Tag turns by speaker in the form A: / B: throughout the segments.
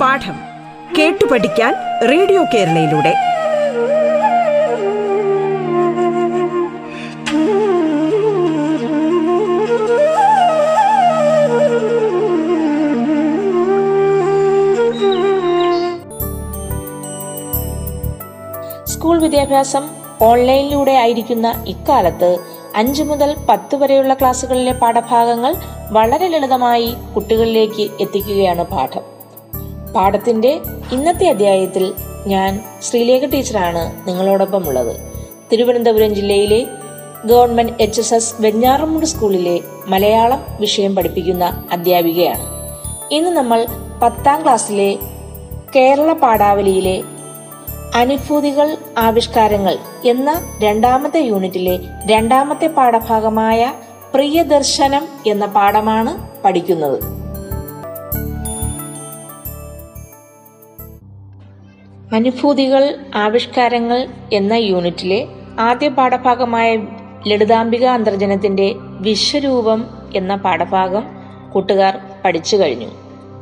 A: പാഠം കേട്ടു പഠിക്കാൻ റേഡിയോ കേരളയിലൂടെ.
B: സ്കൂൾ വിദ്യാഭ്യാസം ഓൺലൈനിലൂടെ ആയിരിക്കുന്ന ഇക്കാലത്ത് അഞ്ച് മുതൽ പത്ത് വരെയുള്ള ക്ലാസ്സുകളിലെ പാഠഭാഗങ്ങൾ വളരെ ലളിതമായി കുട്ടികളിലേക്ക് എത്തിക്കുകയാണ് പാഠം. പാഠത്തിന്റെ ഇന്നത്തെ അധ്യായത്തിൽ ഞാൻ ശ്രീലേഖ ടീച്ചറാണ് നിങ്ങളോടൊപ്പം ഉള്ളത് തിരുവനന്തപുരം ജില്ലയിലെ government H S S Venjaramoodu സ്കൂളിലെ മലയാളം വിഷയം പഠിപ്പിക്കുന്ന അധ്യാപികയാണ്. ഇന്ന് നമ്മൾ പത്താം ക്ലാസ്സിലെ കേരള പാഠാവലിയിലെ അനുഭൂതികൾ ആവിഷ്കാരങ്ങൾ എന്ന രണ്ടാമത്തെ യൂണിറ്റിലെ രണ്ടാമത്തെ പാഠഭാഗമായ പ്രിയദർശനം എന്ന പാഠമാണ് പഠിക്കുന്നത്. അനുഭൂതികൾ ആവിഷ്കാരങ്ങൾ എന്ന യൂണിറ്റിലെ ആദ്യ പാഠഭാഗമായ ലളിതാംബിക അന്തർജനത്തിന്റെ വിശ്വരൂപം എന്ന പാഠഭാഗം കൂട്ടുകാർ പഠിച്ചു കഴിഞ്ഞു.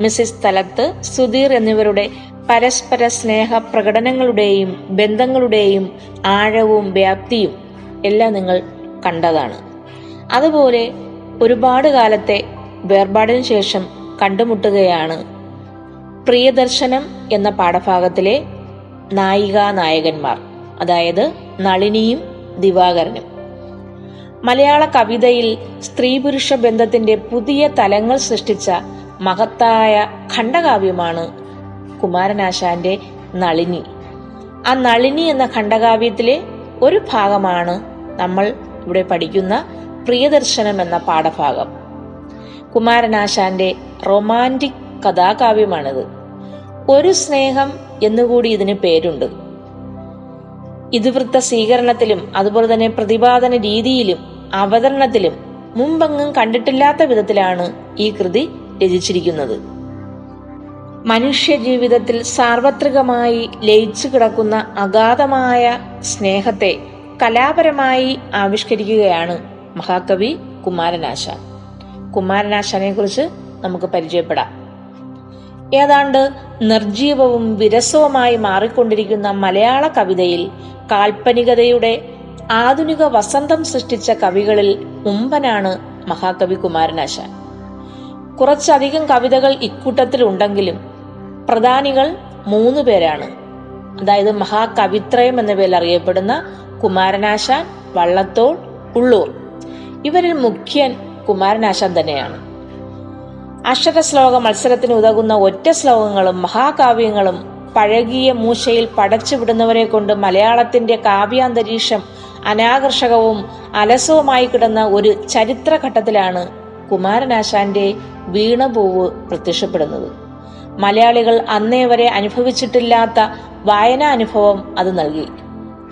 B: മിസ്സിസ് തലത്ത് സുധീർ എന്നിവരുടെ പരസ്പര സ്നേഹ പ്രകടനങ്ങളുടെയും ബന്ധങ്ങളുടെയും ആഴവും വ്യാപ്തിയും എല്ലാം നിങ്ങൾ കണ്ടതാണ്. അതുപോലെ ഒരുപാട് കാലത്തെ വേർപാടിന് ശേഷം കണ്ടുമുട്ടുകയാണ് പ്രിയദർശനം എന്ന പാഠഭാഗത്തിലെ നായികാ നായകന്മാർ അതായത് നളിനിയും ദിവാകരനും. മലയാള കവിതയിൽ സ്ത്രീ പുരുഷ ബന്ധത്തിന്റെ പുതിയ തലങ്ങൾ സൃഷ്ടിച്ച മഹത്തായ ഖണ്ഡകാവ്യമാണ് കുമാരനാശാന്റെ നളിനി. ആ നളിനി എന്ന ഖണ്ഡകാവ്യത്തിലെ ഒരു ഭാഗമാണ് നമ്മൾ ഇവിടെ പഠിക്കുന്ന പ്രിയദർശനം എന്ന പാഠഭാഗം. കുമാരനാശാന്റെ റൊമാന്റിക് കഥാകാവ്യമാണിത്. ഒരു സ്നേഹം എന്നുകൂടി ഇതിന് പേരുണ്ട്. ഇതിവൃത്ത സ്വീകരണത്തിലും അതുപോലെ തന്നെ പ്രതിപാദന രീതിയിലും അവതരണത്തിലും മുമ്പെങ്ങും കണ്ടിട്ടില്ലാത്ത വിധത്തിലാണ് ഈ കൃതി രചിച്ചിരിക്കുന്നത്. മനുഷ്യ ജീവിതത്തിൽ സാർവത്രികമായി ലയിച്ചു കിടക്കുന്ന അഗാധമായ സ്നേഹത്തെ കലാപരമായി ആവിഷ്കരിക്കുകയാണ് മഹാകവി കുമാരനാശ. കുമാരനാശാനെ കുറിച്ച് നമുക്ക് പരിചയപ്പെടാം. ഏതാണ്ട് നിർജീവവും വിരസവുമായി മാറിക്കൊണ്ടിരിക്കുന്ന മലയാള കവിതയിൽ കാൽപ്പനികതയുടെ ആധുനിക വസന്തം സൃഷ്ടിച്ച കവികളിൽ മുമ്പനാണ് മഹാകവി കുമാരനാശാൻ കുറച്ചധികം കവിതകൾ ഇക്കൂട്ടത്തിൽ ഉണ്ടെങ്കിലും പ്രധാനികൾ മൂന്ന് പേരാണ്. അതായത് മഹാകവിത്രയം എന്ന പേരിൽ അറിയപ്പെടുന്ന കുമാരനാശാൻ വള്ളത്തോൾ ഉള്ളൂർ. ഇവരിൽ മുഖ്യൻ കുമാരനാശാൻ തന്നെയാണ്. അക്ഷരശ്ലോക മത്സരത്തിന് ഉതകുന്ന ഒറ്റ ശ്ലോകങ്ങളും മഹാകാവ്യങ്ങളും പഴകിയ മൂശയിൽ പടച്ചു വിടുന്നവരെ കൊണ്ട് മലയാളത്തിന്റെ കാവ്യാന്തരീക്ഷം അനാകർഷകവും അലസവുമായി കിടന്ന ഒരു ചരിത്രഘട്ടത്തിലാണ് കുമാരനാശാന്റെ വീണപൂവ് പ്രത്യക്ഷപ്പെടുന്നത്. മലയാളികൾ അന്നേ വരെ അനുഭവിച്ചിട്ടില്ലാത്ത വായനാനുഭവം അത് നൽകി.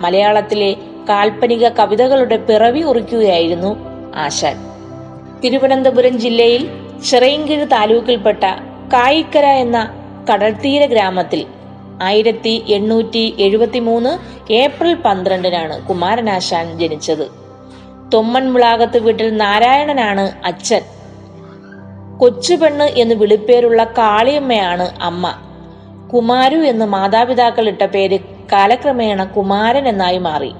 B: മലയാളത്തിലെ കാൽപ്പനിക കവിതകളുടെ പിറവി ഉറിക്കുകയായിരുന്നു ആശാൻ. തിരുവനന്തപുരം ജില്ലയിൽ ചിറയൻകീഴ് താലൂക്കിൽപ്പെട്ട കായിക്കര എന്ന കടൽത്തീര ഗ്രാമത്തിൽ ആയിരത്തി എണ്ണൂറ്റി എഴുപത്തി മൂന്ന് ഏപ്രിൽ പന്ത്രണ്ടിനാണ് കുമാരനാശാൻ ജനിച്ചത്. തൊമ്മൻമുളാകത്ത് വീട്ടിൽ നാരായണനാണ് അച്ഛൻ. കൊച്ചുപെണ്ണ് എന്ന് വിളിപ്പേരുള്ള കാളിയമ്മയാണ് അമ്മ. കുമാരു എന്ന് മാതാപിതാക്കൾ ഇട്ട പേര് കാലക്രമേണ കുമാരൻ എന്നായി മാറി.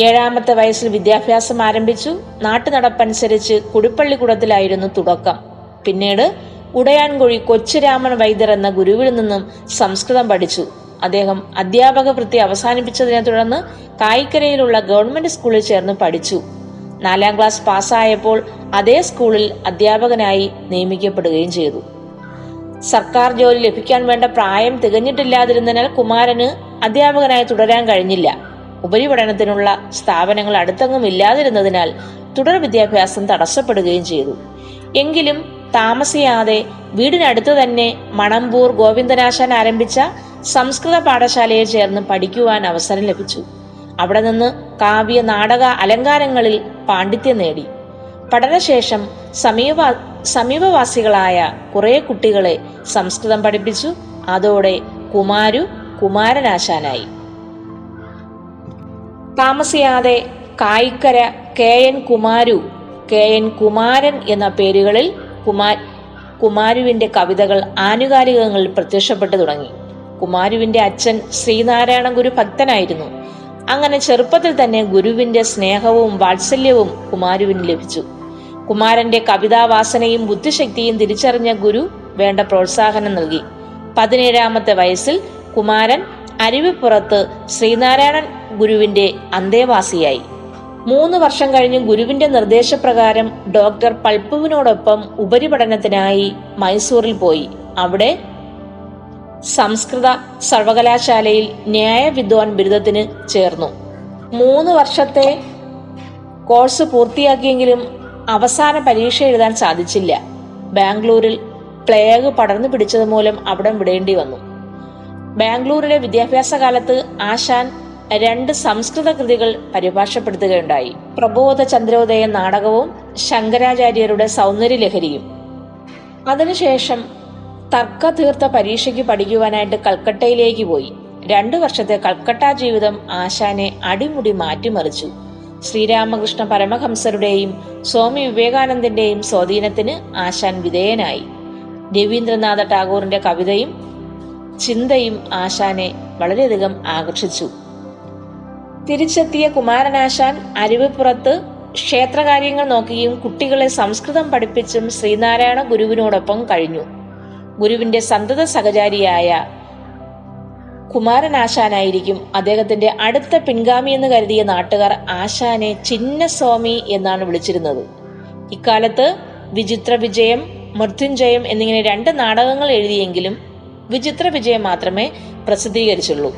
B: ഏഴാമത്തെ വയസ്സിൽ വിദ്യാഭ്യാസം ആരംഭിച്ചു. നാട്ടുനടപ്പനുസരിച്ച് കുടിപ്പള്ളിക്കുടത്തിലായിരുന്നു തുടക്കം. പിന്നീട് ഉടയാൻകുഴി കൊച്ചുരാമൻ വൈദ്യർ എന്ന ഗുരുവിൽ നിന്നും സംസ്കൃതം പഠിച്ചു. അദ്ദേഹം അധ്യാപക വൃത്തി അവസാനിപ്പിച്ചതിനെ തുടർന്ന് കായിക്കരയിലുള്ള ഗവൺമെന്റ് സ്കൂളിൽ ചേർന്ന് പഠിച്ചു. നാലാം ക്ലാസ് പാസ്സായപ്പോൾ അതേ സ്കൂളിൽ അധ്യാപകനായി നിയമിക്കപ്പെടുകയും ചെയ്തു. സർക്കാർ ജോലി ലഭിക്കാൻ വേണ്ട പ്രായം തികഞ്ഞിട്ടില്ലാതിരുന്നതിനാൽ കുമാരന് അധ്യാപകനായി തുടരാൻ കഴിഞ്ഞില്ല. ഉപരിപഠനത്തിനുള്ള സ്ഥാപനങ്ങൾ അടുത്തെങ്ങും ഇല്ലാതിരുന്നതിനാൽ തുടർ വിദ്യാഭ്യാസം തടസ്സപ്പെടുകയും ചെയ്തു. എങ്കിലും താമസിയാതെ വീടിനടുത്ത് തന്നെ മണമ്പൂർ ഗോവിന്ദനാശാൻ ആരംഭിച്ച സംസ്കൃത പാഠശാലയിൽ ചേർന്ന് പഠിക്കുവാൻ അവസരം ലഭിച്ചു. അവിടെ നിന്ന് കാവ്യ നാടക അലങ്കാരങ്ങളിൽ പാണ്ഡിത്യം നേടി. പഠനശേഷം സമീപ സമീപവാസികളായ കുറെ കുട്ടികളെ സംസ്കൃതം പഠിപ്പിച്ചു. അതോടെ കുമാരു കുമാരനാശാനായി. താമസിയാതെ Kayikkara K N Kumaru K N Kumaran എന്ന പേരുകളിൽ കുമാർ കുമാരുവിന്റെ കവിതകൾ ആനുകാലികങ്ങളിൽ പ്രത്യക്ഷപ്പെട്ടു തുടങ്ങി. കുമാരുവിന്റെ അച്ഛൻ ശ്രീനാരായണ ഗുരു ഭക്തനായിരുന്നു. അങ്ങനെ ചെറുപ്പത്തിൽ തന്നെ ഗുരുവിന്റെ സ്നേഹവും വാത്സല്യവും കുമാരുവിന് ലഭിച്ചു. കുമാരന്റെ കവിതാവാസനയും ബുദ്ധിശക്തിയും തിരിച്ചറിഞ്ഞ ഗുരു വേണ്ട പ്രോത്സാഹനം നൽകി. പതിനേഴാമത്തെ വയസ്സിൽ കുമാരൻ അരുവിപ്പുറത്ത് ശ്രീനാരായണൻ ഗുരുവിന്റെ അന്തേവാസിയായി. മൂന്ന് വർഷം കഴിഞ്ഞ് ഗുരുവിന്റെ നിർദ്ദേശപ്രകാരം ഡോക്ടർ പൾപ്പുവിനോടൊപ്പം ഉപരിപഠനത്തിനായി മൈസൂറിൽ പോയി. അവിടെ സംസ്കൃത സർവകലാശാലയിൽ ന്യായ വിദ്വാൻ ബിരുദത്തിന് ചേർന്നു. മൂന്ന് വർഷത്തെ കോഴ്സ് പൂർത്തിയാക്കിയെങ്കിലും അവസാന പരീക്ഷ എഴുതാൻ സാധിച്ചില്ല. ബാംഗ്ലൂരിൽ പ്ലേഗ് പടർന്നു പിടിച്ചത് മൂലം അവിടം വിടേണ്ടി വന്നു. ബാംഗ്ലൂരിലെ വിദ്യാഭ്യാസ കാലത്ത് ആശാൻ രണ്ട് സംസ്കൃത കൃതികൾ പരിഭാഷപ്പെടുത്തുകയുണ്ടായി. പ്രബോധ ചന്ദ്രോദയ നാടകവും ശങ്കരാചാര്യരുടെ സൗന്ദര്യലഹരിയും അതിനുശേഷം തർക്കതീർത്ഥ പരീക്ഷയ്ക്ക് പഠിക്കുവാനായിട്ട് കൽക്കട്ടയിലേക്ക് പോയി. രണ്ടു വർഷത്തെ കൽക്കട്ട ജീവിതം ആശാനെ അടിമുടി മാറ്റിമറിച്ചു. ശ്രീരാമകൃഷ്ണ പരമഹംസരുടെയും സ്വാമി വിവേകാനന്ദന്റെയും സ്വാധീനത്തിന് ആശാൻ വിധേയനായി. രവീന്ദ്രനാഥ ടാഗോറിന്റെ കവിതയും ചിന്തയും ആശാനെ വളരെയധികം ആകർഷിച്ചു. തിരിച്ചെത്തിയ കുമാരനാശാൻ അരുവിപ്പുറത്ത് ക്ഷേത്രകാര്യങ്ങൾ നോക്കിയും കുട്ടികളെ സംസ്കൃതം പഠിപ്പിച്ചും ശ്രീനാരായണ ഗുരുവിനോടൊപ്പം കഴിഞ്ഞു. ഗുരുവിന്റെ സന്തത സഹചാരിയായ കുമാരനാശാനായിരിക്കും അദ്ദേഹത്തിന്റെ അടുത്ത പിൻഗാമി എന്ന് കരുതിയ നാട്ടുകാർ ആശാനെ ചിന്നസ്വാമി എന്നാണ് വിളിച്ചിരുന്നത്. ഇക്കാലത്ത് വിചിത്ര വിജയം മൃത്യുഞ്ജയം എന്നിങ്ങനെ രണ്ട് നാടകങ്ങൾ എഴുതിയെങ്കിലും വിചിത്ര വിജയം മാത്രമേ പ്രസിദ്ധീകരിച്ചുള്ളൂ.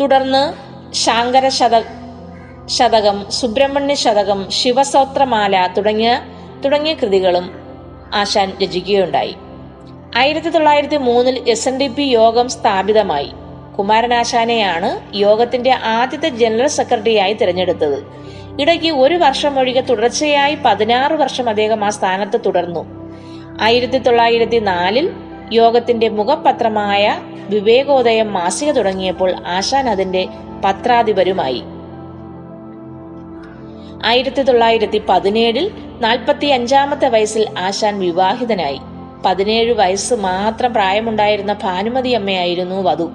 B: തുടർന്ന് ശാങ്കര ശത ശതകം സുബ്രഹ്മണ്യ ശതകം ശിവസോത്രമാല തുടങ്ങിയ തുടങ്ങിയ കൃതികളും ആശാൻ രചിക്കുകയുണ്ടായി. ആയിരത്തി തൊള്ളായിരത്തി മൂന്നിൽ എസ് എൻ ഡി പി യോഗം സ്ഥാപിതമായി. കുമാരനാശാനെയാണ് യോഗത്തിന്റെ ആദ്യത്തെ ജനറൽ സെക്രട്ടറിയായി തിരഞ്ഞെടുത്തത്. ഇടയ്ക്ക് ഒരു വർഷം ഒഴികെ തുടർച്ചയായി പതിനാറ് വർഷം അദ്ദേഹം ആ സ്ഥാനത്ത് തുടർന്നു. ആയിരത്തി തൊള്ളായിരത്തി നാലിൽ യോഗത്തിന്റെ മുഖപത്രമായ വിവേകോദയം മാസിക തുടങ്ങിയപ്പോൾ ആശാൻ അതിന്റെ പത്രാധിപരുമായി. ആയിരത്തി തൊള്ളായിരത്തി പതിനേഴിൽ നാൽപ്പത്തി അഞ്ചാമത്തെ വയസ്സിൽ ആശാൻ വിവാഹിതനായി. പതിനേഴ് വയസ്സ് മാത്രം പ്രായമുണ്ടായിരുന്ന ഭാനുമതി അമ്മയായിരുന്നു വധു.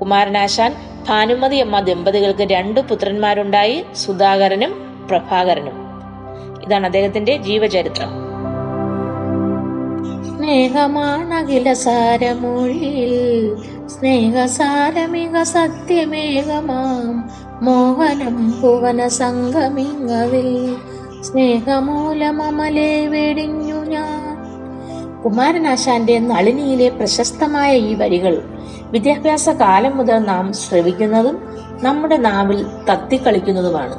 B: കുമാരനാശാൻ ഭാനുമതി അമ്മ ദമ്പതികൾക്ക് രണ്ട് പുത്രന്മാരുണ്ടായി സുധാകരനും പ്രഭാകരനും. ഇതാണ് അദ്ദേഹത്തിന്റെ ജീവചരിത്രം.
C: സ്നേഹമാണകില സാരമൊഴിയിൽ സ്നേഹസാരമിക സത്യമേകമാം. മോഹനം ഭുവന സംഗമിങ്ങവിൽ സ്നേഹമൂലമമലെ വെടിഞ്ഞു ഞാൻ. കുമാരനാശാന്റെ നളിനിയിലെ പ്രശസ്തമായ ഈ വരികൾ വിദ്യാഭ്യാസ കാലം മുതൽ നാം ശ്രവിക്കുന്നതും നമ്മുടെ നാവിൽ തത്തിക്കളിക്കുന്നതുമാണ്.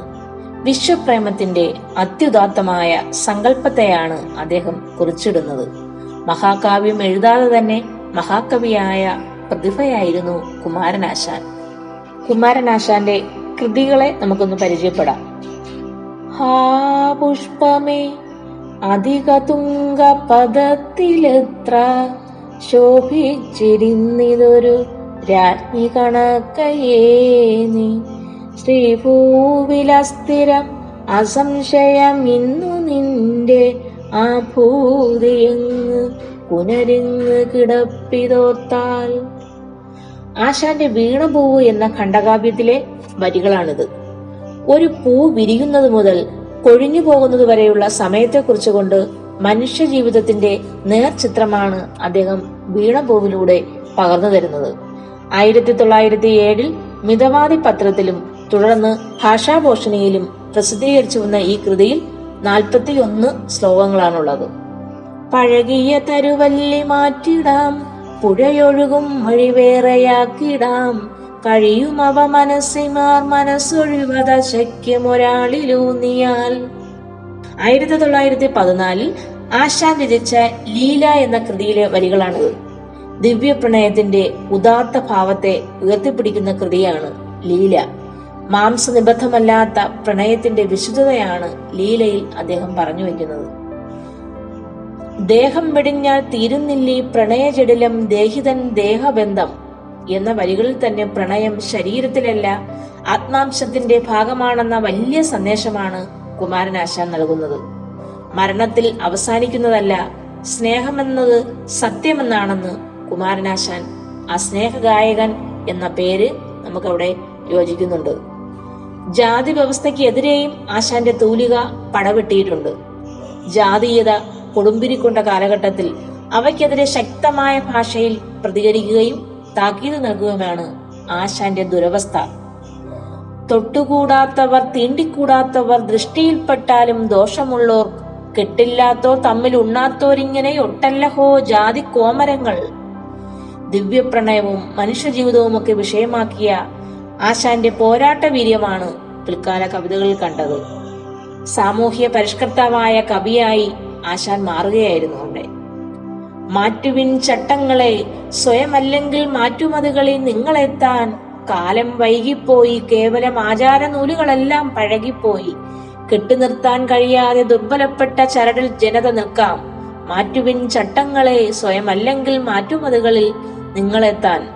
C: വിശ്വപ്രേമത്തിന്റെ അത്യുദാത്തമായ സങ്കല്പത്തെയാണ് അദ്ദേഹം കുറിച്ചിടുന്നത്. മഹാകാവ്യം എഴുതാതെ തന്നെ മഹാകവിയായ പ്രതിഭയായിരുന്നു കുമാരനാശാൻ. കുമാരനാശാന്റെ കൃതികളെ നമുക്കൊന്ന് പരിചയപ്പെടാം. ഹാ പുഷ്പമേ അധിക തുങ്ക പദത്തിലെത്ര ശോഭിച്ചിരുന്നിതൊരു രാജ്ഞി കണക്കയേ നീ ശ്രീഭൂവിലസ്ഥിരം അസംശയം ഇന്നു നിന്റെ ആ ഭൂതിയെങ്ങ് പുനരിങ്ങ് കിടപ്പിതോത്താൽ ആശാന്റെ വീണപൂവ് എന്ന ഖണ്ഡകാവ്യത്തിലെ വരികളാണിത്. ഒരു പൂ വിരിയുന്നത് മുതൽ കൊഴിഞ്ഞു പോകുന്നത് വരെയുള്ള സമയത്തെക്കുറിച്ച് കൊണ്ട് മനുഷ്യ ജീവിതത്തിന്റെ നേർചിത്രമാണ് അദ്ദേഹം വീണപൂവിലൂടെ പകർന്നു തരുന്നത്. ആയിരത്തി തൊള്ളായിരത്തി ഏഴിൽ മിതവാദി പത്രത്തിലും തുടർന്ന് ഭാഷാഭോഷണിയിലും പ്രസിദ്ധീകരിച്ചു വന്ന ഈ കൃതിയിൽ നാൽപ്പത്തിയൊന്ന് ശ്ലോകങ്ങളാണുള്ളത്. പഴകിയ തരുവല്ലി മാറ്റിടാം പുഴയൊഴുകും വഴി വേറെയാക്കിടാം കഴിയും അവ മനസ്സിമാർ മനസ്സൊഴിവത ശക്യമൊരാളിലൂന്നിയാൽ ആയിരത്തി തൊള്ളായിരത്തി പതിനാലിൽ ആശാൻ രചിച്ച ലീല എന്ന കൃതിയിലെ വരികളാണിത്. ദിവ്യപ്രണയത്തിന്റെ ഉദാത്ത ഭാവത്തെ ഉയർത്തിപ്പിടിക്കുന്ന കൃതിയാണ് ലീല. മാംസനിബദ്ധമല്ലാത്ത പ്രണയത്തിന്റെ വിശുദ്ധതയാണ് ലീലയിൽ അദ്ദേഹം പറഞ്ഞു വയ്ക്കുന്നത് ദേഹം വെടിഞ്ഞാൽ തീരുന്നില്ലീ പ്രണയജടിലം ദേഹിതൻ ദേഹബന്ധം.
B: എന്ന വരികളിൽ തന്നെ പ്രണയം ശരീരത്തിലല്ല ആത്മാംശത്തിന്റെ ഭാഗമാണെന്ന വലിയ സന്ദേശമാണ് കുമാരനാശാൻ നൽകുന്നത്. മരണത്തിൽ അവസാനിക്കുന്നതല്ല സ്നേഹമെന്നത് സത്യമെന്നാണെന്ന് കുമാരനാശാൻ ആ സ്നേഹഗായകൻ എന്ന പേര് നമുക്കവിടെ യോജിക്കുന്നുണ്ട്. ജാതി വ്യവസ്ഥയ്ക്ക് എതിരെയും ആശാന്റെ തൂലിക പടവെട്ടിയിട്ടുണ്ട്. ജാതീയത കൊടുമ്പിരിക്കൊണ്ട കാലഘട്ടത്തിൽ അവയ്ക്കെതിരെ ശക്തമായ ഭാഷയിൽ പ്രതികരിക്കുകയും താക്കീത് നൽകുകയുമാണ് ആശാന്റെ ദുരവസ്ഥ. തൊട്ടുകൂടാത്തവർ തീണ്ടിക്കൂടാത്തവർ ദൃഷ്ടിയിൽപ്പെട്ടാലും ദോഷമുള്ളോർ കെട്ടില്ലാത്തോർ തമ്മിൽ ഉണ്ണാത്തോരിങ്ങനെ ഒട്ടല്ലഹോ ജാതി കോമരങ്ങൾ. ദിവ്യപ്രണയവും മനുഷ്യജീവിതവും ഒക്കെ വിഷയമാക്കിയ ആശാന്റെ പോരാട്ട വീര്യമാണ് പിൽക്കാല കവിതകളിൽ കണ്ടത്. സാമൂഹ്യ പരിഷ്കർത്താവായ കവിയായി ആശാൻ മാറുകയായിരുന്നു അവിടെ. മാറ്റുവിൻ ചട്ടങ്ങളെ സ്വയമല്ലെങ്കിൽ മാറ്റുമതുകളിൽ നിങ്ങളെത്താൻ കാലം വൈകിപ്പോയി. കേവലം ആചാര നൂലുകളെല്ലാം പഴകിപ്പോയി. കെട്ടുനിർത്താൻ കഴിയാതെ ദുർബലപ്പെട്ട ചരടിൽ ജനത നിൽക്കാം. മാറ്റുവിൻ ചട്ടങ്ങളെ സ്വയമല്ലെങ്കിൽ മാറ്റുമതുകളിൽ നിങ്ങളെത്താൻ.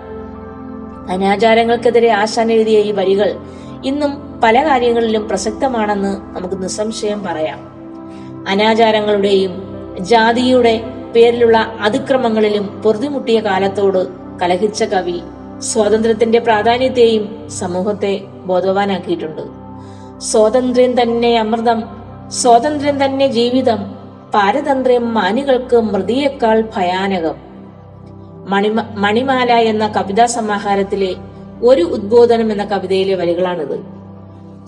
B: അനാചാരങ്ങൾക്കെതിരെ ആശാൻ എഴുതിയ ഈ വരികൾ ഇന്നും പല കാര്യങ്ങളിലും പ്രസക്തമാണെന്ന് നമുക്ക് നിസ്സംശയം പറയാം. അനാചാരങ്ങളുടെയും ജാതിയുടെ പേരിലുള്ള അതിക്രമങ്ങളിലും പൊറുതിമുട്ടിയ കാലത്തോട് കലഹിച്ച കവി സ്വാതന്ത്ര്യത്തിന്റെ പ്രാധാന്യത്തെയും സമൂഹത്തെ ബോധവാനാക്കിയിട്ടുണ്ട്. സ്വാതന്ത്ര്യം തന്നെ അമൃതം സ്വാതന്ത്ര്യം തന്നെ ജീവിതം പാരതന്ത്ര്യം മാനികൾക്ക് മൃതിയേക്കാൾ ഭയാനകം. മണിമ മണിമാല എന്ന കവിതാ സമാഹാരത്തിലെ ഒരു ഉദ്ബോധനം എന്ന കവിതയിലെ വരികളാണിത്.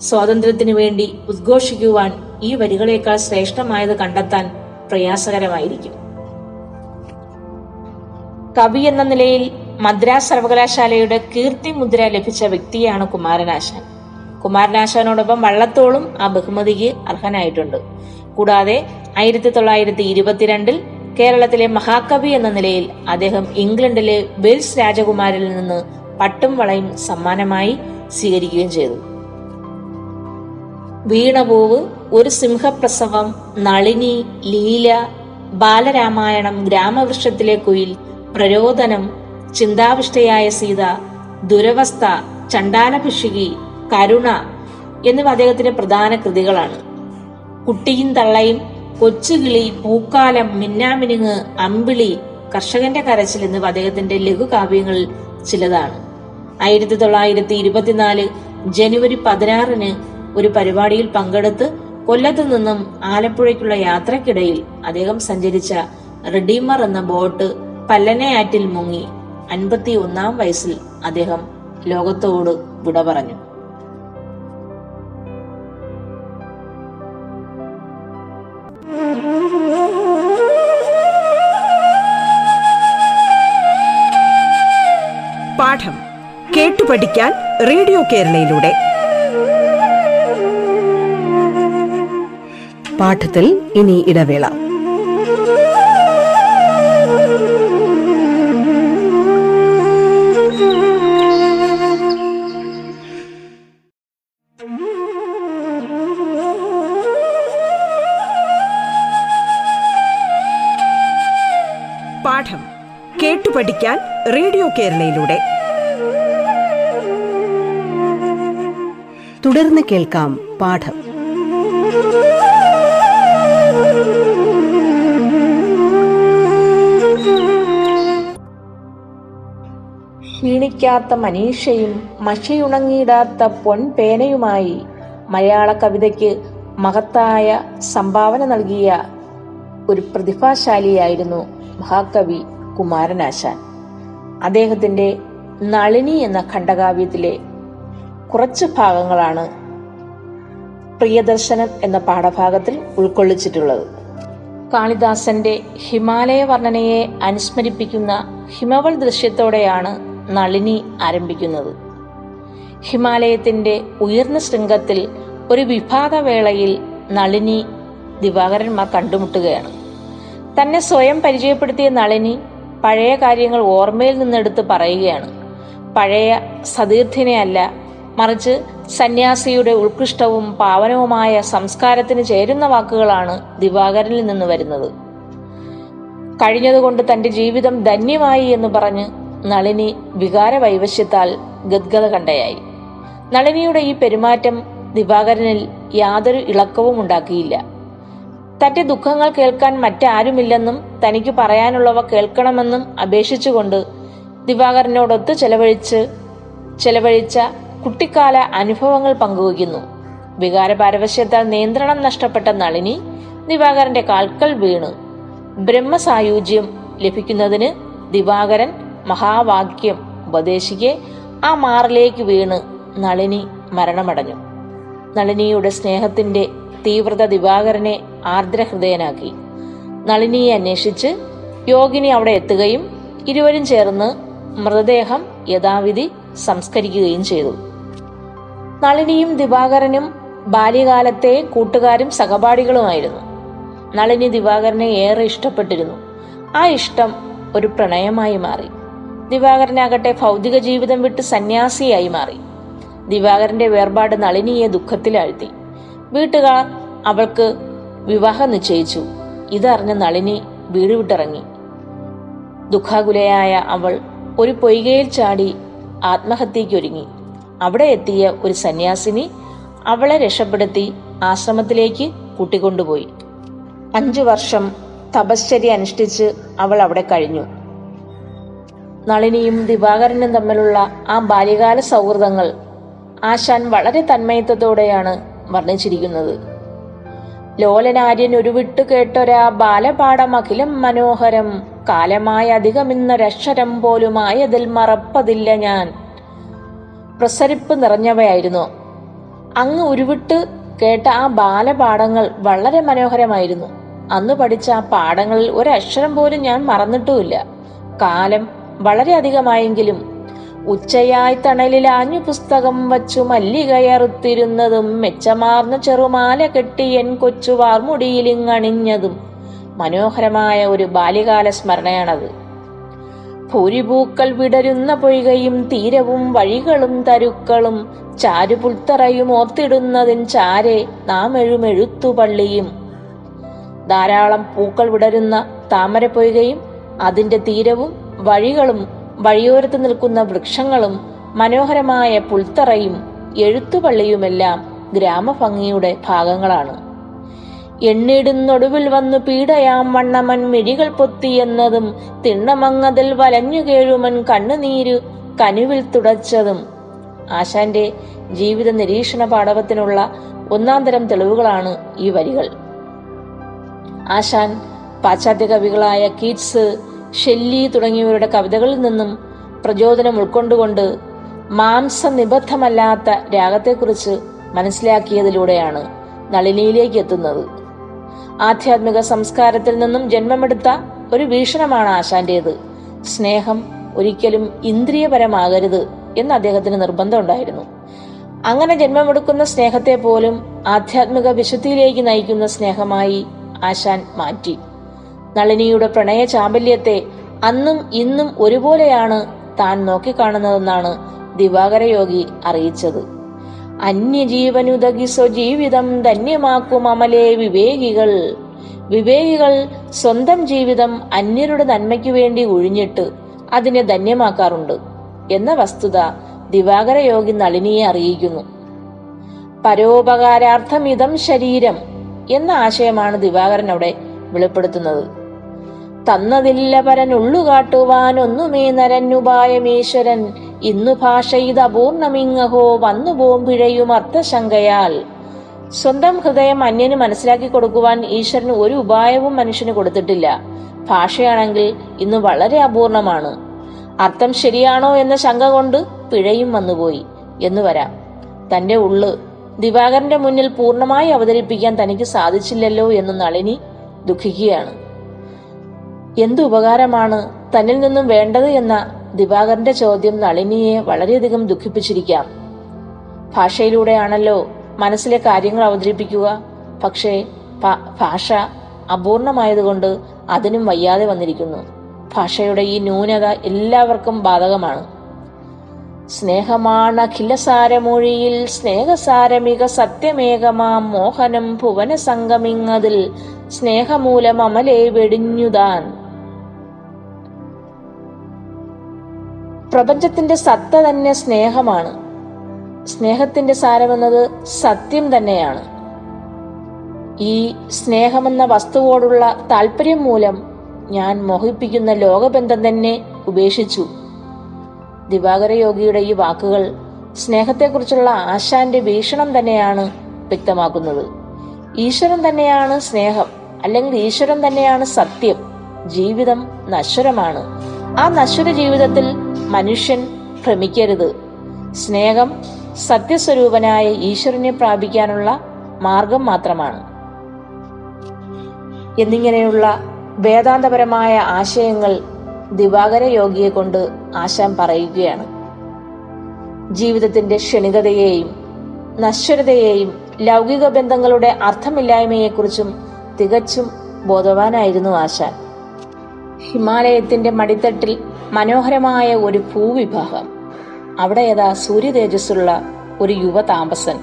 B: സ്വാതന്ത്ര്യത്തിനു വേണ്ടി ഉദ്ഘോഷിക്കുവാൻ ഈ വരികളേക്കാൾ ശ്രേഷ്ഠമായത് കണ്ടെത്താൻ പ്രയാസകരമായിരിക്കും. കവി എന്ന നിലയിൽ മദ്രാസ് സർവകലാശാലയുടെ കീർത്തി മുദ്ര ലഭിച്ച വ്യക്തിയാണ് കുമാരനാശാൻ. കുമാരനാശാനോടൊപ്പം വള്ളത്തോളും ആ ബഹുമതിക്ക് അർഹനായിട്ടുണ്ട്. കൂടാതെ ആയിരത്തി തൊള്ളായിരത്തി ഇരുപത്തിരണ്ടിൽ കേരളത്തിലെ മഹാകവി എന്ന നിലയിൽ അദ്ദേഹം ഇംഗ്ലണ്ടിലെ വെൽസ് രാജകുമാരിൽ നിന്ന് പട്ടും വളയും സമ്മാനമായി സ്വീകരിക്കുകയും ചെയ്തു. വീണപൂവ് ഒരു സിംഹപ്രസവം നളിനി ലീല ബാലരാമായണം ഗ്രാമവൃക്ഷത്തിലെ കുയിൽ പ്രരോദനം ചിന്താവിഷ്ടയായ സീത ദുരവസ്ഥ ചണ്ടാലഭിഷികി കരുണ എന്നിവ അദ്ദേഹത്തിന്റെ പ്രധാന കൃതികളാണ്. കുട്ടിയും തള്ളയും കൊച്ചുകിളി പൂക്കാലം മിന്നാമിനുങ്ങ് അമ്പിളി കർഷകന്റെ കരച്ചിൽ എന്നിവ അദ്ദേഹത്തിന്റെ ലഘുകാവ്യങ്ങളിൽ ചിലതാണ്. ആയിരത്തി തൊള്ളായിരത്തി ഇരുപത്തിനാല് ജനുവരി പതിനാറിന് ഒരു പരിപാടിയിൽ പങ്കെടുത്ത് കൊല്ലത്തു നിന്നും ആലപ്പുഴയ്ക്കുള്ള യാത്രക്കിടയിൽ അദ്ദേഹം സഞ്ചരിച്ച റെഡീമർ എന്ന ബോട്ട് പല്ലനയാറ്റിൽ മുങ്ങി അൻപത്തി ഒന്നാം വയസ്സിൽ അദ്ദേഹം ലോകത്തോട് വിട പറഞ്ഞു.
A: പാഠം കേട്ടു പഠിക്കാൻ റേഡിയോ കേരളയിലൂടെ. പാഠത്തിൽ ഇനി ഇടവേള. പഠിക്കാൻ റേഡിയോ കേരളയിലൂടെ. തുടർന്ന് കേൾക്കാം പാഠം.
B: ക്ഷീണിക്കാത്ത മനീഷയും മഷിയുണങ്ങിയിടാത്ത പൊൻപേനയുമായി മലയാള കവിതയ്ക്ക് മഹത്തായ സംഭാവന നൽകിയ ഒരു പ്രതിഭാശാലിയായിരുന്നു മഹാകവി കുമാരനാശാൻ. അദ്ദേഹത്തിന്റെ നളിനി എന്ന ഖണ്ഡകാവ്യത്തിലെ കുറച്ച് ഭാഗങ്ങളാണ് പ്രിയദർശനം എന്ന പാഠഭാഗത്തിൽ ഉൾക്കൊള്ളിച്ചിട്ടുള്ളത്. കാളിദാസന്റെ ഹിമാലയ വർണനയെ അനുസ്മരിപ്പിക്കുന്ന ഹിമവൽ ദൃശ്യത്തോടെയാണ് നളിനി ആരംഭിക്കുന്നത്. ഹിമാലയത്തിന്റെ ഉയർന്ന ശൃംഗത്തിൽ ഒരു വിഭാതവേളയിൽ നളിനി ദിവാകരന്മാർ കണ്ടുമുട്ടുകയാണ്. തന്നെ സ്വയം പരിചയപ്പെടുത്തിയ നളിനി പഴയ കാര്യങ്ങൾ ഓർമ്മയിൽ നിന്നെടുത്ത് പറയുകയാണ്. പഴയ സതീർത്ഥിനെയല്ല മറിച്ച് സന്യാസിയുടെ ഉത്കൃഷ്ടവും പാവനവുമായ സംസ്കാരത്തിന് ചേരുന്ന വാക്കുകളാണ് ദിവാകരനിൽ നിന്ന് വരുന്നത്. കഴിഞ്ഞതുകൊണ്ട് തന്റെ ജീവിതം ധന്യമായി എന്ന് പറഞ്ഞ് നളിനി വികാര വൈവശ്യത്താൽ ഗദ്ഗത കണ്ടയായി നളിനിയുടെ ഈ പെരുമാറ്റം ദിവാകരനിൽ യാതൊരു ഇളക്കവും ഉണ്ടാക്കിയില്ല. തന്റെ ദുഃഖങ്ങൾ കേൾക്കാൻ മറ്റാരുമില്ലെന്നും തനിക്ക് പറയാനുള്ളവ കേൾക്കണമെന്നും അപേക്ഷിച്ചുകൊണ്ട് ദിവാകരനോടൊത്ത് ചെലവഴിച്ച് ചെലവഴിച്ച കുട്ടിക്കാല അനുഭവങ്ങൾ പങ്കുവയ്ക്കുന്നു. വികാരപാരവശ്യത്താൽ നിയന്ത്രണം നഷ്ടപ്പെട്ട നളിനി ദിവാകരന്റെ കാൽക്കൽ വീണ്. ബ്രഹ്മസായുജ്യം ലഭിക്കുന്നതിന് ദിവാകരൻ മഹാവാക്യം ഉപദേശിക്കെ ആ മാറിലേക്ക് വീണ് നളിനി മരണമടഞ്ഞു. നളിനിയുടെ സ്നേഹത്തിന്റെ തീവ്രത ദിവാകരനെ ആർദ്രഹൃദയനാക്കി. നളിനിയെ അന്വേഷിച്ച് യോഗിനി അവിടെ എത്തുകയും ഇരുവരും ചേർന്ന് മൃതദേഹം യഥാവിധി സംസ്കരിക്കുകയും ചെയ്തു. നളിനിയും ദിവാകരനും ബാല്യകാലത്തെ കൂട്ടുകാരും സഹപാഠികളുമായിരുന്നു. നളിനി ദിവാകരനെ ഏറെ ഇഷ്ടപ്പെട്ടിരുന്നു. ആ ഇഷ്ടം ഒരു പ്രണയമായി മാറി. ദിവാകരനാകട്ടെ ഭൗതിക ജീവിതം വിട്ട് സന്യാസിയായി മാറി. ദിവാകരന്റെ വേർപാട് നളിനിയെ ദുഃഖത്തിലാഴ്ത്തി. വീട്ടുകാർ അവൾക്ക് വിവാഹം നിശ്ചയിച്ചു. ഇതറിഞ്ഞ നളിനി വീട് വിട്ടിറങ്ങി. ദുഃഖാകുലയായ അവൾ ഒരു പൊയ്കയിൽ ചാടി ആത്മഹത്യയ്ക്കൊരുങ്ങി. അവിടെ എത്തിയ ഒരു സന്യാസിനി അവളെ രക്ഷപ്പെടുത്തി ആശ്രമത്തിലേക്ക് കൂട്ടിക്കൊണ്ടുപോയി. അഞ്ചു വർഷം തപശ്ചര്യ അനുഷ്ഠിച്ച് അവൾ അവിടെ കഴിഞ്ഞു. നളിനിയും ദിവാകരനും തമ്മിലുള്ള ആ ബാല്യകാല സൗഹൃദങ്ങൾ ആശാൻ വളരെ തന്മയത്വത്തോടെയാണ് വർണിച്ചിരിക്കുന്നത്. ലോലനാര്യൻ ഒരു വിട്ടു കേട്ടൊരാ ബാലപാഠം അഖിലം മനോഹരം കാലമായ അധികമിന്നൊരക്ഷരം പോലുമായതിൽ മറപ്പതില്ല ഞാൻ. പ്രസരിപ്പ് നിറഞ്ഞവയായിരുന്നു. അങ്ങ് ഉരുവിട്ട് കേട്ട ആ ബാലപാഠങ്ങൾ വളരെ മനോഹരമായിരുന്നു. അന്ന് പഠിച്ച ആ പാഠങ്ങളിൽ ഒരക്ഷരം പോലും ഞാൻ മറന്നിട്ടുമില്ല. കാലം വളരെ അധികമായെങ്കിലും ഉച്ചയായി തണലിലാഞ്ഞു പുസ്തകം വച്ചു മല്ലികയറുത്തിരുന്നതും മെച്ചമാർന്ന ചെറുമാല കെട്ടി എൻ കൊച്ചു വാർമുടിയിലിങ്ങണിഞ്ഞതും മനോഹരമായ ഒരു ബാല്യകാല സ്മരണയാണത്. ഭൂരിപൂക്കൾ വിടരുന്ന പൊയ്കയും തീരവും വഴികളും തരുക്കളും ചാരുപുൽത്തറയും ഓർത്തിടുന്നതിൻ ചാരെ നാം എഴുമെഴുത്തു പള്ളിയും. ധാരാളം പൂക്കൾ വിടരുന്ന താമരപ്പൊയ്കയും അതിന്റെ തീരവും വഴികളും വഴിയോരത്ത് നിൽക്കുന്ന വൃക്ഷങ്ങളും മനോഹരമായ പുൽത്തറയും എഴുത്തുപള്ളിയുമെല്ലാം ഗ്രാമഭംഗിയുടെ ഭാഗങ്ങളാണ്. എണ്ണിടുന്നൊടുവിൽ വന്നു പീടയാം വണ്ണമൻ മിഴികൾ പൊത്തി എന്നതും തിണ്ണമങ്ങതിൽ വലഞ്ഞു കേഴുമൻ കണ്ണുനീര് കനുവിൽ തുടച്ചതും. ആശാന്റെ ജീവിത നിരീക്ഷണ പാടവത്തിനുള്ള ഒന്നാം തരം തെളിവുകളാണ് ഈ വരികൾ. ആശാൻ പാശ്ചാത്യ കവികളായ കീറ്റ്സ് ഷെല്ലി തുടങ്ങിയവരുടെ കവിതകളിൽ നിന്നും പ്രചോദനം ഉൾക്കൊണ്ടുകൊണ്ട് മാംസനിബദ്ധമല്ലാത്ത രാഗത്തെക്കുറിച്ച് മനസ്സിലാക്കിയതിലൂടെയാണ് നളിനിയിലേക്ക് എത്തുന്നത്. ആധ്യാത്മിക സംസ്കാരത്തിൽ നിന്നും ജന്മമെടുത്ത ഒരു വീക്ഷണമാണ് ആശാന്റേത്. സ്നേഹം ഒരിക്കലും ഇന്ദ്രിയപരമാകരുത് എന്ന് അദ്ദേഹത്തിന് നിർബന്ധമുണ്ടായിരുന്നു അങ്ങനെ ജന്മമെടുക്കുന്ന സ്നേഹത്തെ പോലും ആധ്യാത്മിക വിശുദ്ധിയിലേക്ക് നയിക്കുന്ന സ്നേഹമായി ആശാൻ മാറ്റി. നളിനിയുടെ പ്രണയ ചാമ്പല്യത്തെ അന്നും ഇന്നും ഒരുപോലെയാണ് താൻ നോക്കിക്കാണുന്നതെന്നാണ് ദിവാകര യോഗി അറിയിച്ചത്. അന്യജീവനുതകി സ്വജീവിതം ധന്യമാക്കും അമലേ വിവേകികൾ. വിവേകികൾ സ്വന്തം ജീവിതം അന്യരുടെ നന്മയ്ക്കു വേണ്ടി ഒഴിഞ്ഞിട്ട് അതിനെ ധന്യമാക്കാറുണ്ട് എന്ന വസ്തുത ദിവാകര യോഗി നളിനിയെ അറിയിക്കുന്നു. പരോപകാരാർത്ഥമിതം ശരീരം എന്ന ആശയമാണ് ദിവാകരൻ അവിടെ വെളിപ്പെടുത്തുന്നത്. തന്നതില്ല പരനുള്ളു കാട്ടുവാൻ ഒന്നുമേ നരനുപായമീശ്വരൻ ഇന്നു ഭാഷ ഇത് അപൂർണമിങ്ങഹോ വന്നു പോമ്പിഴയും അർത്ഥശങ്കയാൽ. സ്വന്തം ഹൃദയം അന്യന് മനസ്സിലാക്കി കൊടുക്കുവാൻ ഈശ്വരന് ഒരു ഉപായവും മനുഷ്യന് കൊടുത്തിട്ടില്ല. ഭാഷയാണെങ്കിൽ ഇന്ന് വളരെ അപൂർണമാണ്. അർത്ഥം ശരിയാണോ എന്ന ശങ്ക കൊണ്ട് പിഴയും വന്നുപോയി. എന്ന് വരാം. തന്റെ ഉള്ള് ദിവാകരന്റെ മുന്നിൽ പൂർണമായി അവതരിപ്പിക്കാൻ തനിക്ക് സാധിച്ചില്ലല്ലോ എന്ന് നളിനി ദുഃഖിക്കുകയാണ്. എന്തു ഉപകാരമാണ് തന്നിൽ നിന്നും വേണ്ടത് എന്ന ദിവാകരന്റെ ചോദ്യം നളിനിയെ വളരെയധികം ദുഃഖിപ്പിച്ചിരിക്കാം. ഭാഷയിലൂടെയാണല്ലോ മനസ്സിലെ കാര്യങ്ങൾ അവതരിപ്പിക്കുക. പക്ഷേ ഭാഷ അപൂർണമായതുകൊണ്ട് അതിനും വയ്യാതെ വന്നിരിക്കുന്നു. ഭാഷയുടെ ഈ ന്യൂനത എല്ലാവർക്കും ബാധകമാണ്. സ്നേഹമാണ് അഖിലസാരമൊഴിയിൽ സ്നേഹസാരമിക സത്യമേകമാം മോഹനം ഭുവന സംഗമിങ്ങതിൽ സ്നേഹമൂലം അമലേ വെടിഞ്ഞുതാൻ. പ്രപഞ്ചത്തിന്റെ സത്ത തന്നെ സ്നേഹമാണ്. സ്നേഹത്തിന്റെ സാരമെന്നത് സത്യം തന്നെയാണ്. ഈ സ്നേഹമെന്ന വസ്തുവോടുള്ള താല്പര്യം മൂലം ഞാൻ മോഹിപ്പിക്കുന്ന ലോകബന്ധം തന്നെ ഉപേക്ഷിച്ചു. ദിവാകര യോഗിയുടെ ഈ വാക്കുകൾ സ്നേഹത്തെക്കുറിച്ചുള്ള ആശാന്റെ വീക്ഷണം തന്നെയാണ് വ്യക്തമാക്കുന്നത്. ഈശ്വരൻ തന്നെയാണ് സ്നേഹം അല്ലെങ്കിൽ ഈശ്വരൻ തന്നെയാണ് സത്യം ജീവിതം നശ്വരമാണ്. ആ നശ്വര ജീവിതത്തിൽ മനുഷ്യൻ ഭ്രമിക്കരുത്. സ്നേഹം സത്യസ്വരൂപനായ ഈശ്വരനെ പ്രാപിക്കാനുള്ള മാർഗം മാത്രമാണ്. എന്നിങ്ങനെയുള്ള വേദാന്തപരമായ ആശയങ്ങൾ ദിവാകര യോഗിയെ കൊണ്ട് ആശാൻ പറയുകയാണ്. ജീവിതത്തിന്റെ ക്ഷണികതയെയും നശ്വരതയെയും ലൗകിക ബന്ധങ്ങളുടെ അർത്ഥമില്ലായ്മയെക്കുറിച്ചും തികച്ചും ബോധവാനായിരുന്നു ആശാൻ. ഹിമാലയത്തിന്റെ മടിത്തട്ടിൽ മനോഹരമായ ഒരു ഭൂവിഭാഗം. അവിടെ യഥാ സൂര്യ തേജസ്സുള്ള ഒരു യുവ താമസൻ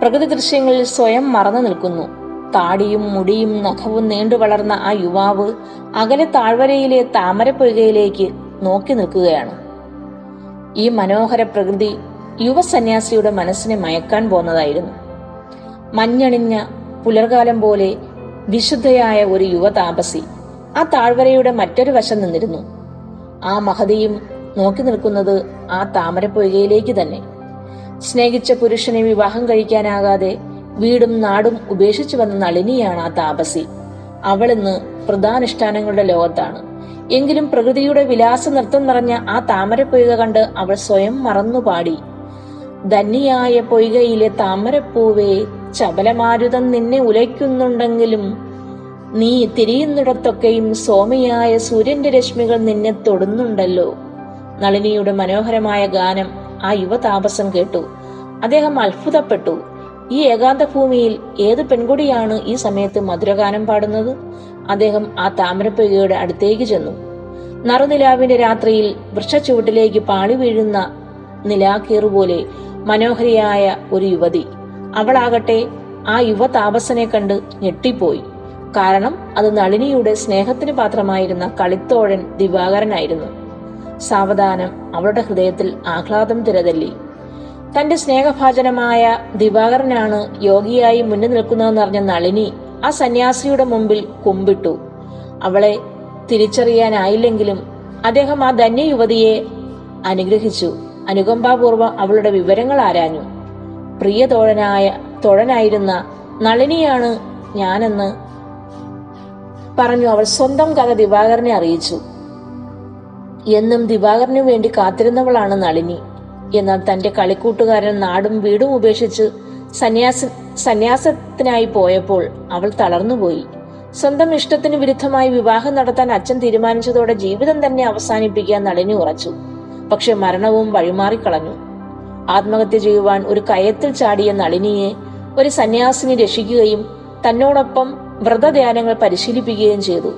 B: പ്രകൃതി ദൃശ്യങ്ങളിൽ സ്വയം മറന്നു നിൽക്കുന്നു. താടിയും മുടിയും നഖവും നീണ്ടു വളർന്ന ആ യുവാവ് അകലെ താഴ്വരയിലെ താമരപ്പൊയ്കയിലേക്ക് നോക്കി നിൽക്കുകയാണ്. ഈ മനോഹര പ്രകൃതി യുവസന്യാസിയുടെ മനസ്സിനെ മയക്കാൻ പോന്നതായിരുന്നു. മഞ്ഞണിഞ്ഞ പുലർകാലം പോലെ വിശുദ്ധയായ ഒരു യുവതാപസി ആ താഴ്വരയുടെ മറ്റൊരു വശം നിന്നിരുന്നു. ആ മഹതിയും നോക്കി നിൽക്കുന്നത് ആ താമരപ്പൊയ്കയിലേക്ക് തന്നെ. സ്നേഹിച്ച പുരുഷനെ വിവാഹം കഴിക്കാനാകാതെ വീടും നാടും ഉപേക്ഷിച്ചു വന്ന നളിനിയാണ് ആ താപസി. അവൾ ഇന്ന് പ്രധാനുഷ്ഠാനങ്ങളുടെ ലോകത്താണ്. എങ്കിലും പ്രകൃതിയുടെ വിലാസ നൃത്തം നിറഞ്ഞ ആ താമരപ്പൊയ്ക കണ്ട് അവൾ സ്വയം മറന്നു പാടി ധന്യായ പൊയ്കയിലെ താമരപ്പൂവേ ചപലമാരുതം നിന്നെ ഉലയ്ക്കുന്നുണ്ടെങ്കിലും നീ തിരിയുന്നിടത്തൊക്കെയും സോമയായ സൂര്യന്റെ രശ്മികൾ നിന്നെ തൊടുന്നുണ്ടല്ലോ. നളിനിയുടെ മനോഹരമായ ഗാനം ആ യുവതാപസം കേട്ടു. അദ്ദേഹം അത്ഭുതപ്പെട്ടു. ഈ ഏകാന്ത ഭൂമിയിൽ ഏത് പെൺകുടിയാണ് ഈ സമയത്ത് മധുരഗാനം പാടുന്നത്? അദ്ദേഹം ആ താമരപ്പുകയുടെ അടുത്തേക്ക് ചെന്നു. നറുനിലാവിന്റെ രാത്രിയിൽ വൃക്ഷച്ചുവട്ടിലേക്ക് പാളി വീഴുന്ന നിലാക്കീറുപോലെ മനോഹരിയായ ഒരു യുവതി. അവളാകട്ടെ ആ യുവതാപസനെ കണ്ട് ഞെട്ടിപ്പോയി. കാരണം അത് നളിനിയുടെ സ്നേഹത്തിന് പാത്രമായിരുന്ന കളിത്തോഴൻ ദിവാകരനായിരുന്നു. സാവധാനം അവളുടെ ഹൃദയത്തിൽ ആഹ്ലാദം തിരതല്ലി. തന്റെ സ്നേഹഭാചനമായ ദിവാകരനാണ് യോഗിയായി മുന്നിൽ നിൽക്കുന്നതെന്നറിഞ്ഞ നളിനി ആ സന്യാസിയുടെ മുമ്പിൽ കുമ്പിട്ടു. അവളെ തിരിച്ചറിയാനായില്ലെങ്കിലും അദ്ദേഹം ആ ധന്യ യുവതിയെ അനുഗ്രഹിച്ചു. അനുകമ്പാപൂർവം അവളുടെ വിവരങ്ങൾ ആരാഞ്ഞു. പ്രിയ തോഴനായ തോഴനായിരുന്ന നളിനിയാണ് ഞാനെന്ന് പറഞ്ഞു അവൾ സ്വന്തം കഥ ദിവാകരനെ അറിയിച്ചു. എന്നും ദിവാകരനു വേണ്ടി കാത്തിരുന്നവളാണ് നളിനി. എന്നാൽ തന്റെ കളിക്കൂട്ടുകാരൻ നാടും വീടും ഉപേക്ഷിച്ച് സന്യാസ സന്യാസത്തിനായി പോയപ്പോൾ അവൾ തളർന്നുപോയി. സ്വന്തം ഇഷ്ടത്തിന് വിരുദ്ധമായി വിവാഹം നടത്താൻ അച്ഛൻ തീരുമാനിച്ചതോടെ ജീവിതം തന്നെ അവസാനിപ്പിക്കാൻ നളിനി ഉറച്ചു. പക്ഷെ മരണവും വഴിമാറിക്കളഞ്ഞു. ആത്മഹത്യ ചെയ്യുവാൻ ഒരു കയത്തിൽ ചാടിയ നളിനിയെ ഒരു സന്യാസിനി രക്ഷിക്കുകയും തന്നോടൊപ്പം വ്രതധ്യാനങ്ങൾ പരിശീലിപ്പിക്കുകയും ചെയ്തു.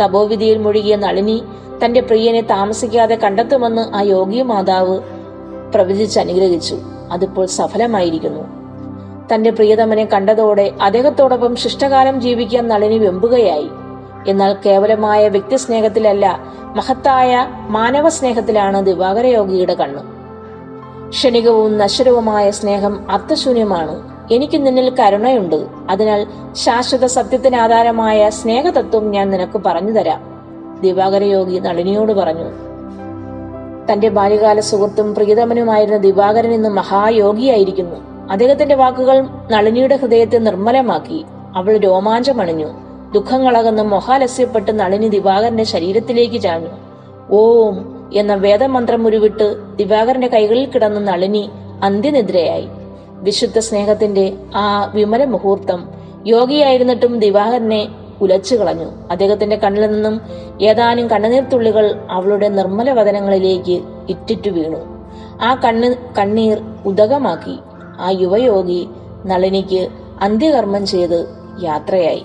B: തപോവിധിയിൽ മുഴുകിയ നളിനി തന്റെ പ്രിയനെ താമസിക്കാതെ കണ്ടെത്തുമെന്ന് ആ യോഗി മാതാവ് പ്രവചിച്ച് അനുഗ്രഹിച്ചു. അതിപ്പോൾ സഫലമായിരിക്കുന്നു. തന്റെ പ്രിയതമനെ കണ്ടതോടെ അദ്ദേഹത്തോടൊപ്പം ശിഷ്ടകാലം ജീവിക്കാൻ നളിനി വെമ്പുകയായി. എന്നാൽ കേവലമായ വ്യക്തിസ്നേഹത്തിലല്ല മഹത്തായ മാനവ സ്നേഹത്തിലാണ് ദിവാകര യോഗിയുടെ കണ്ണ്. ക്ഷണികവും നശ്വരവുമായ സ്നേഹം അർത്ഥശൂന്യമാണ്. എനിക്ക് നിന്നിൽ കരുണയുണ്ട്. അതിനാൽ ശാശ്വത സത്യത്തിന് ആധാരമായ സ്നേഹതത്വം ഞാൻ നിനക്ക് പറഞ്ഞു തരാം. ദിവാകര യോഗി നളിനിയോട് പറഞ്ഞു തന്റെ ബാല്യകാല സുഹൃത്തും പ്രിയതമനുമായിരുന്ന ദിവാകരൻ ഇന്ന് മഹായോഗിയായിരിക്കുന്നു. അദ്ദേഹത്തിന്റെ വാക്കുകൾ നളിനിയുടെ ഹൃദയത്തെ നിർമ്മലമാക്കി. അവൾ രോമാഞ്ചമണിഞ്ഞു. ദുഃഖങ്ങളകന്ന് മൊഹാലസ്യപ്പെട്ട് നളിനി ദിവാകരന്റെ ശരീരത്തിലേക്ക് ചാഞ്ഞു. ഓം എന്ന വേദമന്ത്രം ഉരുവിട്ട് ദിവാകരന്റെ കൈകളിൽ കിടന്ന നളിനി അന്ത്യനിദ്രയായി. വിശുദ്ധ സ്നേഹത്തിന്റെ ആ വിമല മുഹൂർത്തം യോഗിയായിരുന്നിട്ടും ദിവാകരനെ ഉലച്ചു കളഞ്ഞു. അദ്ദേഹത്തിന്റെ കണ്ണിൽ നിന്നും ഏതാനും കണ്ണുനീർത്തുള്ളികൾ അവളുടെ നിർമ്മല വതനങ്ങളിലേക്ക് ഇറ്റിറ്റു വീണു. ആ കണ്ണ് കണ്ണീർ ഉദകമാക്കി. ആ യുവയോഗി നളിനിക്ക് അന്ത്യകർമ്മം ചെയ്ത് യാത്രയായി.